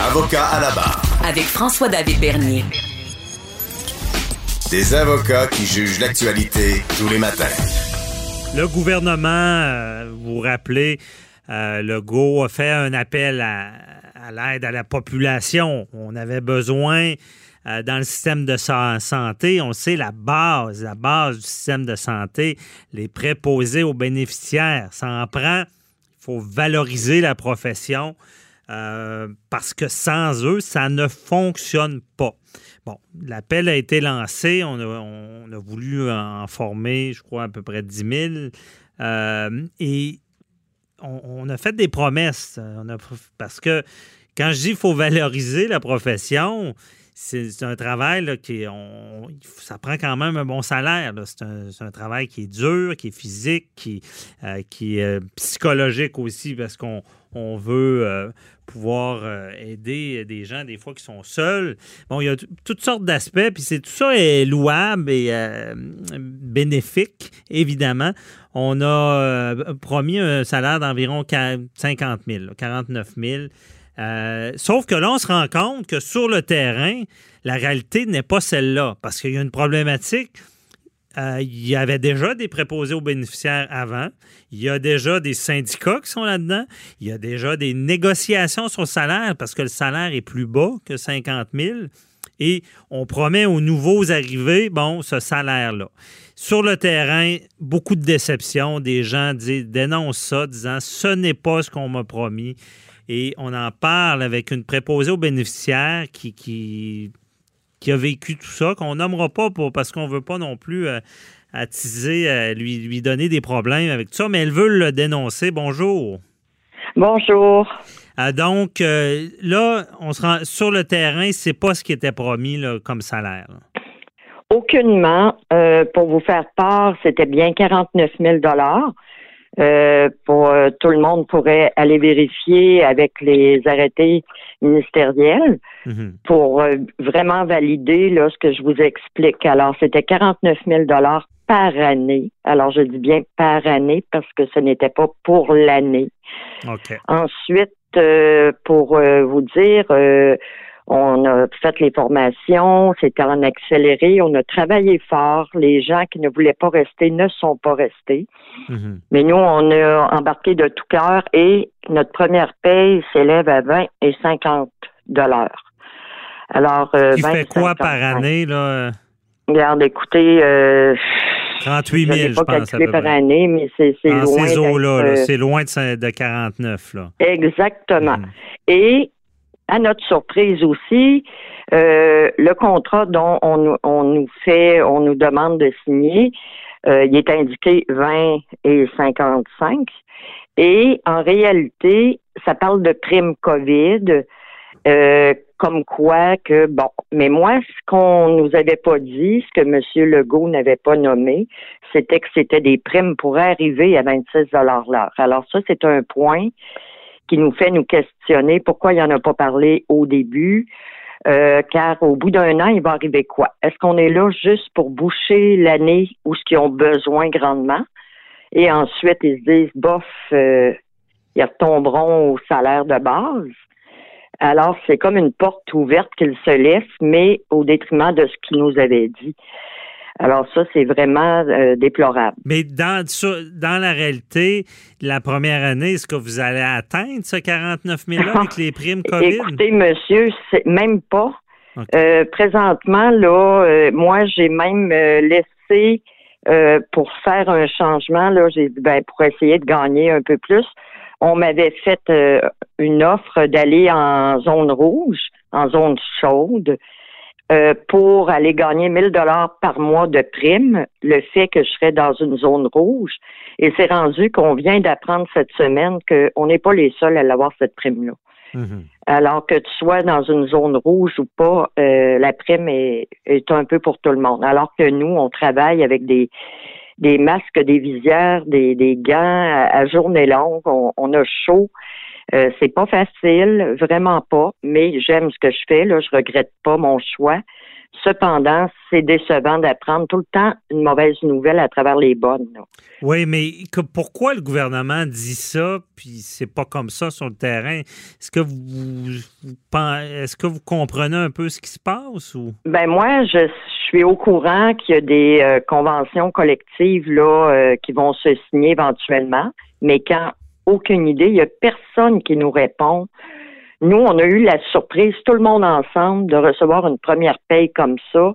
Avocat à la barre. Avec François-David Bernier. Des avocats qui jugent l'actualité tous les matins. Le gouvernement, euh, vous vous rappelez, euh, le GO a fait un appel à, l'aide à la population. On avait besoin euh, dans le système de santé, on sait la base, la base du système de santé, les préposés aux bénéficiaires. Ça en prend. Il faut valoriser la profession. Euh, parce que sans eux, ça ne fonctionne pas. Bon, l'appel a été lancé, on a, voulu en former, je crois, à peu près 10 000. Euh, et on, a fait des promesses. parce que quand je dis qu'il faut valoriser la profession, c'est un travail qui on, ça prend quand même un bon salaire. C'est un, travail qui est dur, qui est physique, qui, euh, qui est psychologique aussi parce qu'on on veut euh, pouvoir euh, aider des gens des fois qui sont seuls. Bon, il y a toutes sortes d'aspects, puis c'est tout ça est louable et euh, bénéfique, évidemment. On a promis un salaire d'environ 50 000, 49 000. Sauf que là, on se rend compte que sur le terrain, la réalité n'est pas celle-là, parce qu'il y a une problématique euh, il y avait déjà des préposés aux bénéficiaires avant. Il y a déjà des syndicats qui sont là-dedans. Il y a déjà des négociations sur le salaire parce que le salaire est plus bas que 50 000. Et on promet aux nouveaux arrivés, bon, ce salaire-là. Sur le terrain, beaucoup de déceptions. Des gens disent, dénoncent ça, disant ce n'est pas ce qu'on m'a promis. Et on en parle avec une préposée aux bénéficiaires qui, qui qui a vécu tout ça, qu'on nommera pas pour, parce qu'on veut pas non plus euh, attiser, euh, lui, lui donner des problèmes avec tout ça, mais elle veut le dénoncer. Bonjour. Bonjour. Euh, donc, là, on se rend sur le terrain, c'est pas ce qui était promis comme salaire. Aucunement. pour vous faire part, c'était bien 49 000 euh, pour euh, tout le monde pourrait aller vérifier avec les arrêtés ministériels mhm. pour euh, vraiment valider là, ce que je vous explique. Alors, c'était 49 000 dollars par année. Alors, je dis bien par année parce que ce n'était pas pour l'année. Ensuite, pour vous dire, on a fait les formations, c'était en accéléré, on a travaillé fort. Les gens qui ne voulaient pas rester ne sont pas restés. Mhm. Mais nous, on a embarqué de tout cœur et notre première paye s'élève à 20 et 50 dollars. Alors, euh, Qui fait quoi par année, là? Regarde, écoutez, euh, 38 000, je, pas pense. calculé par année, mais c'est loin. Ces eaux-là, c'est loin de, 49. Là. Exactement. Mhm. Et à notre surprise aussi, euh, le contrat dont on, nous fait, on nous demande de signer, euh, il est indiqué 20 et 55. Et en réalité, ça parle de prime COVID, euh, comme quoi que, bon, mais moi, ce qu'on nous avait pas dit, ce que M. Legault n'avait pas nommé, c'était que c'était des primes pour arriver à 26 l'heure. Alors ça, c'est un point qui nous fait nous questionner pourquoi il en a pas parlé au début. Euh, car au bout d'un an, il va arriver quoi? Est-ce qu'on est là juste pour boucher l'année où ce qu'ils ont besoin grandement? Et ensuite, ils se disent, bof, euh, ils retomberont au salaire de base. Alors, c'est comme une porte ouverte qu'ils se laissent, mais au détriment de ce qu'ils nous avaient dit. Alors ça, c'est vraiment euh, déplorable. Mais dans, dans la réalité, la première année, est-ce que vous allez atteindre ce 49 000 avec les primes COVID? Écoutez, monsieur, c'est même pas. Euh, présentement, là, euh, moi, j'ai même laissé pour faire un changement, là, j'ai ben, pour essayer de gagner un peu plus. On m'avait fait une offre d'aller en zone rouge, en zone chaude. Euh, pour aller gagner 1000 dollars par mois de prime, le fait que je serais dans une zone rouge. Et c'est rendu qu'on vient d'apprendre cette semaine qu'on n'est pas les seuls à l'avoir cette prime-là. Mm-hmm. Alors que tu sois dans une zone rouge ou pas, euh, la prime est, un peu pour tout le monde. Alors que nous, on travaille avec des des masques, des visières, des, des gants à, journée longue. on a chaud. Euh, c'est pas facile, vraiment pas, mais j'aime ce que je fais. Là, je regrette pas mon choix. Cependant, c'est décevant d'apprendre tout le temps une mauvaise nouvelle à travers les bonnes. Oui, mais pourquoi le gouvernement dit ça, puis c'est pas comme ça sur le terrain? Est-ce que vous, est-ce que vous comprenez un peu ce qui se passe ou? Ben moi, je, suis au courant qu'il y a des euh, conventions collectives là euh, qui vont se signer éventuellement, mais quand aucune idée, il n'y a personne qui nous répond. Nous, on a eu la surprise, tout le monde ensemble, de recevoir une première paye comme ça.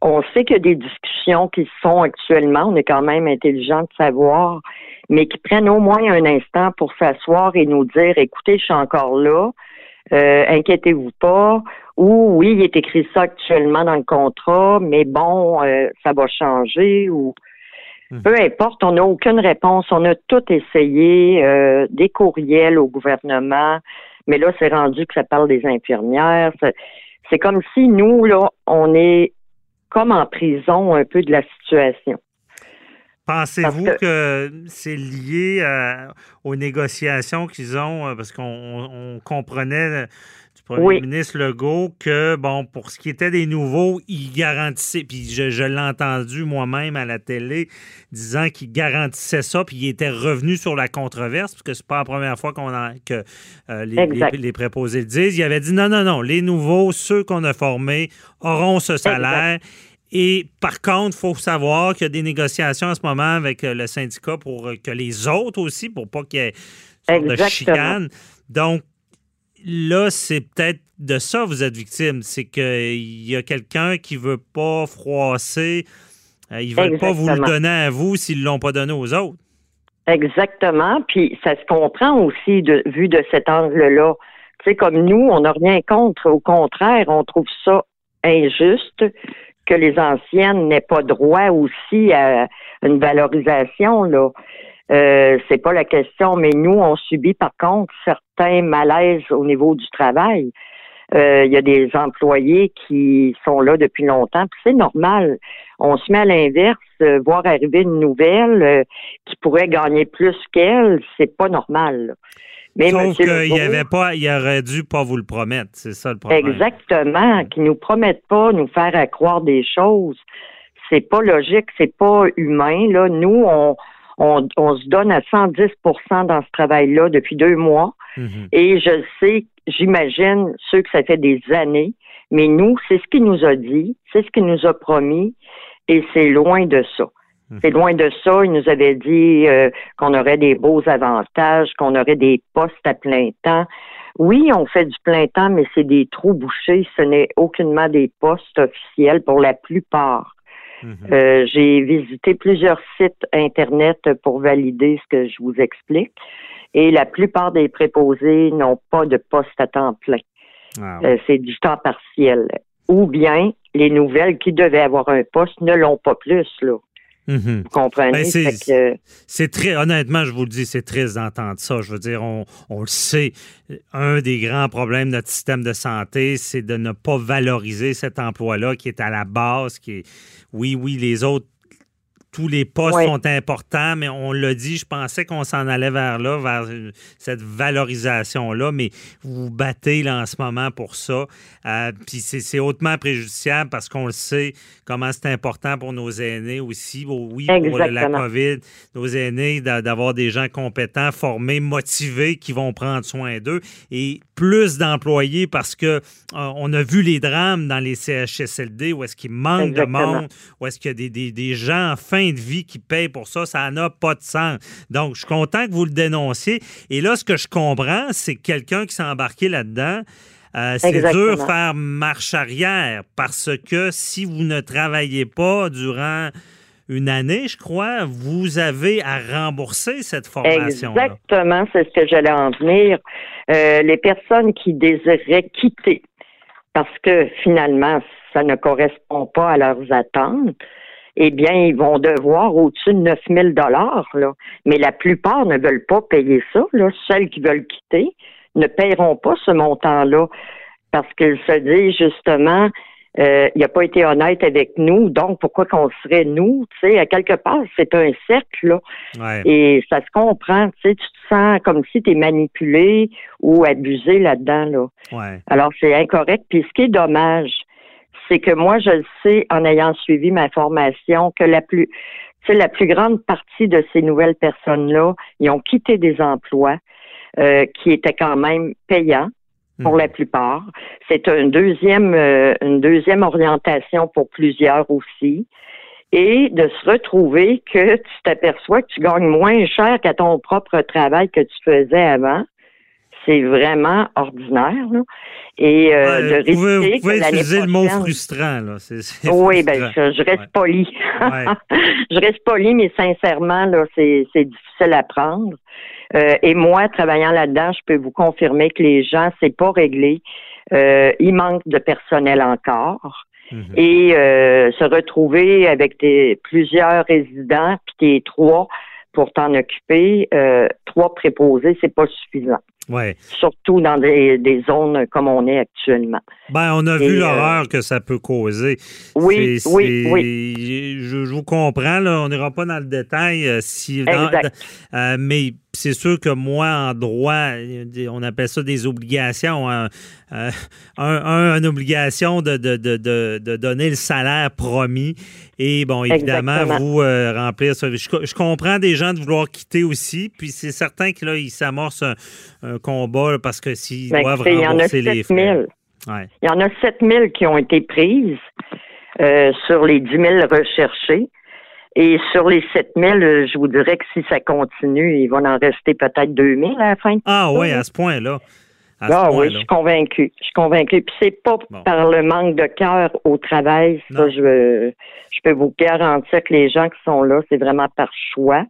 On sait qu'il y a des discussions qui se font actuellement. On est quand même intelligent de savoir, mais qui prennent au moins un instant pour s'asseoir et nous dire, écoutez, je suis encore là. Euh, inquiétez-vous pas. Ou oui, il est écrit ça actuellement dans le contrat, mais bon, euh, ça va changer. Ou. Peu importe, on n'a aucune réponse. On a tout essayé, euh, des courriels au gouvernement, mais là, c'est rendu que ça parle des infirmières. C'est comme si nous, là, on est comme en prison un peu de la situation. Pensez-vous que, c'est lié euh, aux négociations qu'ils ont, euh, parce qu'on comprenait premier ministre Legault que, bon, pour ce qui était des nouveaux, il garantissait, puis je, l'ai entendu moi-même à la télé, disant qu'il garantissait ça, puis il était revenu sur la controverse, parce que c'est pas la première fois qu'on que euh, les, préposés le disent. Il avait dit non, non, non, les nouveaux, ceux qu'on a formés, auront ce salaire. Et par contre, il faut savoir qu'il y a des négociations en ce moment avec euh, le syndicat pour euh, que les autres aussi, pour pas qu'il y ait de chicane. Donc, là, c'est peut-être de ça que vous êtes victime. C'est qu'il y a quelqu'un qui ne veut pas froisser. Euh, ils ne veulent pas vous le donner à vous s'ils ne l'ont pas donné aux autres. Exactement. Puis ça se comprend aussi de vu de cet angle-là. Tu sais, comme nous, on n'a rien contre. Au contraire, on trouve ça injuste que les anciennes n'aient pas droit aussi à une valorisation. Là. Euh, c'est pas la question, mais nous, on subit par contre certains malaises au niveau du travail. Euh, il y a des employés qui sont là depuis longtemps, puis c'est normal. On se met à l'inverse, euh, voir arriver une nouvelle euh, qui pourrait gagner plus qu'elle, c'est pas normal. Mais Sauf qu'il avait pas, il aurait dû pas vous le promettre, c'est ça le problème. Exactement, qu'ils nous promettent pas nous faire croire des choses. C'est pas logique, c'est pas humain. Là, nous, on, on, se donne à 110% dans ce travail-là depuis deux mois. Mhm. Et je sais, j'imagine ceux que ça fait des années, mais nous, c'est ce qu'il nous a dit, c'est ce qu'il nous a promis, et c'est loin de ça. Mhm. C'est loin de ça. Il nous avait dit euh, qu'on aurait des beaux avantages, qu'on aurait des postes à plein temps. Oui, on fait du plein temps, mais c'est des trous bouchés. Ce n'est aucunement des postes officiels pour la plupart. Mhm. Euh, j'ai visité plusieurs sites Internet pour valider ce que je vous explique. Et la plupart des préposés n'ont pas de poste à temps plein. Ah euh, c'est du temps partiel. Ou bien les nouvelles qui devaient avoir un poste ne l'ont pas plus, là. Mhm. Vous comprenez? Ben, c'est très, honnêtement, je vous le dis, c'est très d'entendre ça. Je veux dire, on, on, le sait. Un des grands problèmes de notre système de santé, c'est de ne pas valoriser cet emploi-là qui est à la base, qui est, oui, oui, les autres tous les postes sont importants, mais on l'a dit, je pensais qu'on s'en allait vers là, vers cette valorisation-là, mais vous vous battez là en ce moment pour ça. Euh, puis c'est hautement préjudiciable parce qu'on le sait comment c'est important pour nos aînés aussi. Oui, pour la COVID, nos aînés, d'avoir des gens compétents, formés, motivés qui vont prendre soin d'eux et plus d'employés parce que euh, on a vu les drames dans les CHSLD où est-ce qu'il manque de monde, où est-ce qu'il y a des, des, des gens enfin de vie qui paye pour ça. Ça n'a pas de sens. Donc, je suis content que vous le dénonciez. Et là, ce que je comprends, c'est que quelqu'un qui s'est embarqué là-dedans, euh, c'est dur de faire marche arrière parce que si vous ne travaillez pas durant une année, je crois, vous avez à rembourser cette formation. -là. Exactement, c'est ce que j'allais en venir. Euh, les personnes qui désiraient quitter parce que finalement, ça ne correspond pas à leurs attentes, eh bien, ils vont devoir au-dessus de 9 000 dollars. Mais la plupart ne veulent pas payer ça. Là. Celles qui veulent quitter ne paieront pas ce montant-là parce qu'ils se disent justement, euh, il n'a pas été honnête avec nous, donc pourquoi qu'on serait nous, tu sais, à quelque part, c'est un cercle, là. Et ça se comprend, tu sais, tu te sens comme si tu es manipulé ou abusé là-dedans, là. Alors, c'est incorrect. Puis ce qui est dommage, c'est que moi, je le sais en ayant suivi ma formation que la plus, la plus grande partie de ces nouvelles personnes-là, ils ont quitté des emplois euh, qui étaient quand même payants pour la mhm. plupart. C'est un deuxième, euh, une deuxième orientation pour plusieurs aussi. Et de se retrouver que tu t'aperçois que tu gagnes moins cher qu'à ton propre travail que tu faisais avant c'est vraiment ordinaire. Là. Et euh, de risquer vous pouvez, vous pouvez utiliser le mot frustrant. Là. oui, ben je, reste poli. je reste poli, mais sincèrement, là, c'est, difficile à prendre. Euh, et moi, travaillant là-dedans, je peux vous confirmer que les gens, c'est pas réglé. Euh, il manque de personnel encore. Mhm. Et euh, se retrouver avec des, plusieurs résidents, puis tes trois pour t'en occuper, euh, trois préposés, c'est pas suffisant. Ouais. Surtout dans des, des, zones comme on est actuellement. Ben, on a vu euh, l'horreur que ça peut causer. Oui, oui, oui. Je, vous comprends, là, on n'ira pas dans le détail. Euh, si, euh, mais c'est sûr que moi, en droit, on appelle ça des obligations. Hein. un, une obligation de, de, de, de, donner le salaire promis. Et bon, évidemment, vous remplir ça. Je, comprends des gens de vouloir quitter aussi. Puis c'est certain que là, ils s'amorcent un, combat parce que s'ils ben, doivent rembourser les frais. Il y en a 7 000 qui ont été prises euh, sur les 10 000 recherchés. Et sur les 7 000, je vous dirais que si ça continue, il va en rester peut-être 2 000 à la fin. Ah oui, à ce point-là. Ah oui, je suis convaincue. Je suis convaincue. Puis c'est pas par le manque de cœur au travail. Ça, je, je peux vous garantir que les gens qui sont là, c'est vraiment par choix.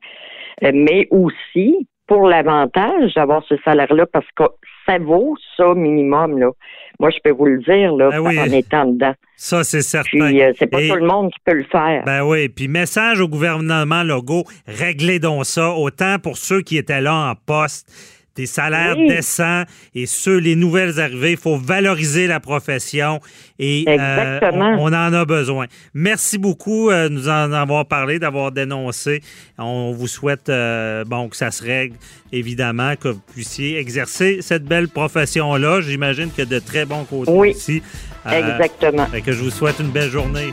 Euh, mais aussi pour l'avantage d'avoir ce salaire-là parce que ça vaut ça minimum. Là. Moi, je peux vous le dire là, ben en étant dedans. Ça, c'est certain. Puis, euh, c'est pas tout le monde qui peut le faire. Ben oui. Puis, message au gouvernement Legault, réglez donc ça, autant pour ceux qui étaient là en poste des salaires décents et ceux, les nouvelles arrivées. Il faut valoriser la profession et euh, on, en a besoin. Merci beaucoup de euh, nous en avoir parlé, d'avoir dénoncé. On vous souhaite euh, bon que ça se règle, évidemment, que vous puissiez exercer cette belle profession-là. J'imagine qu'il y a de très bons côtés oui, ici. Exactement. que je vous souhaite une belle journée.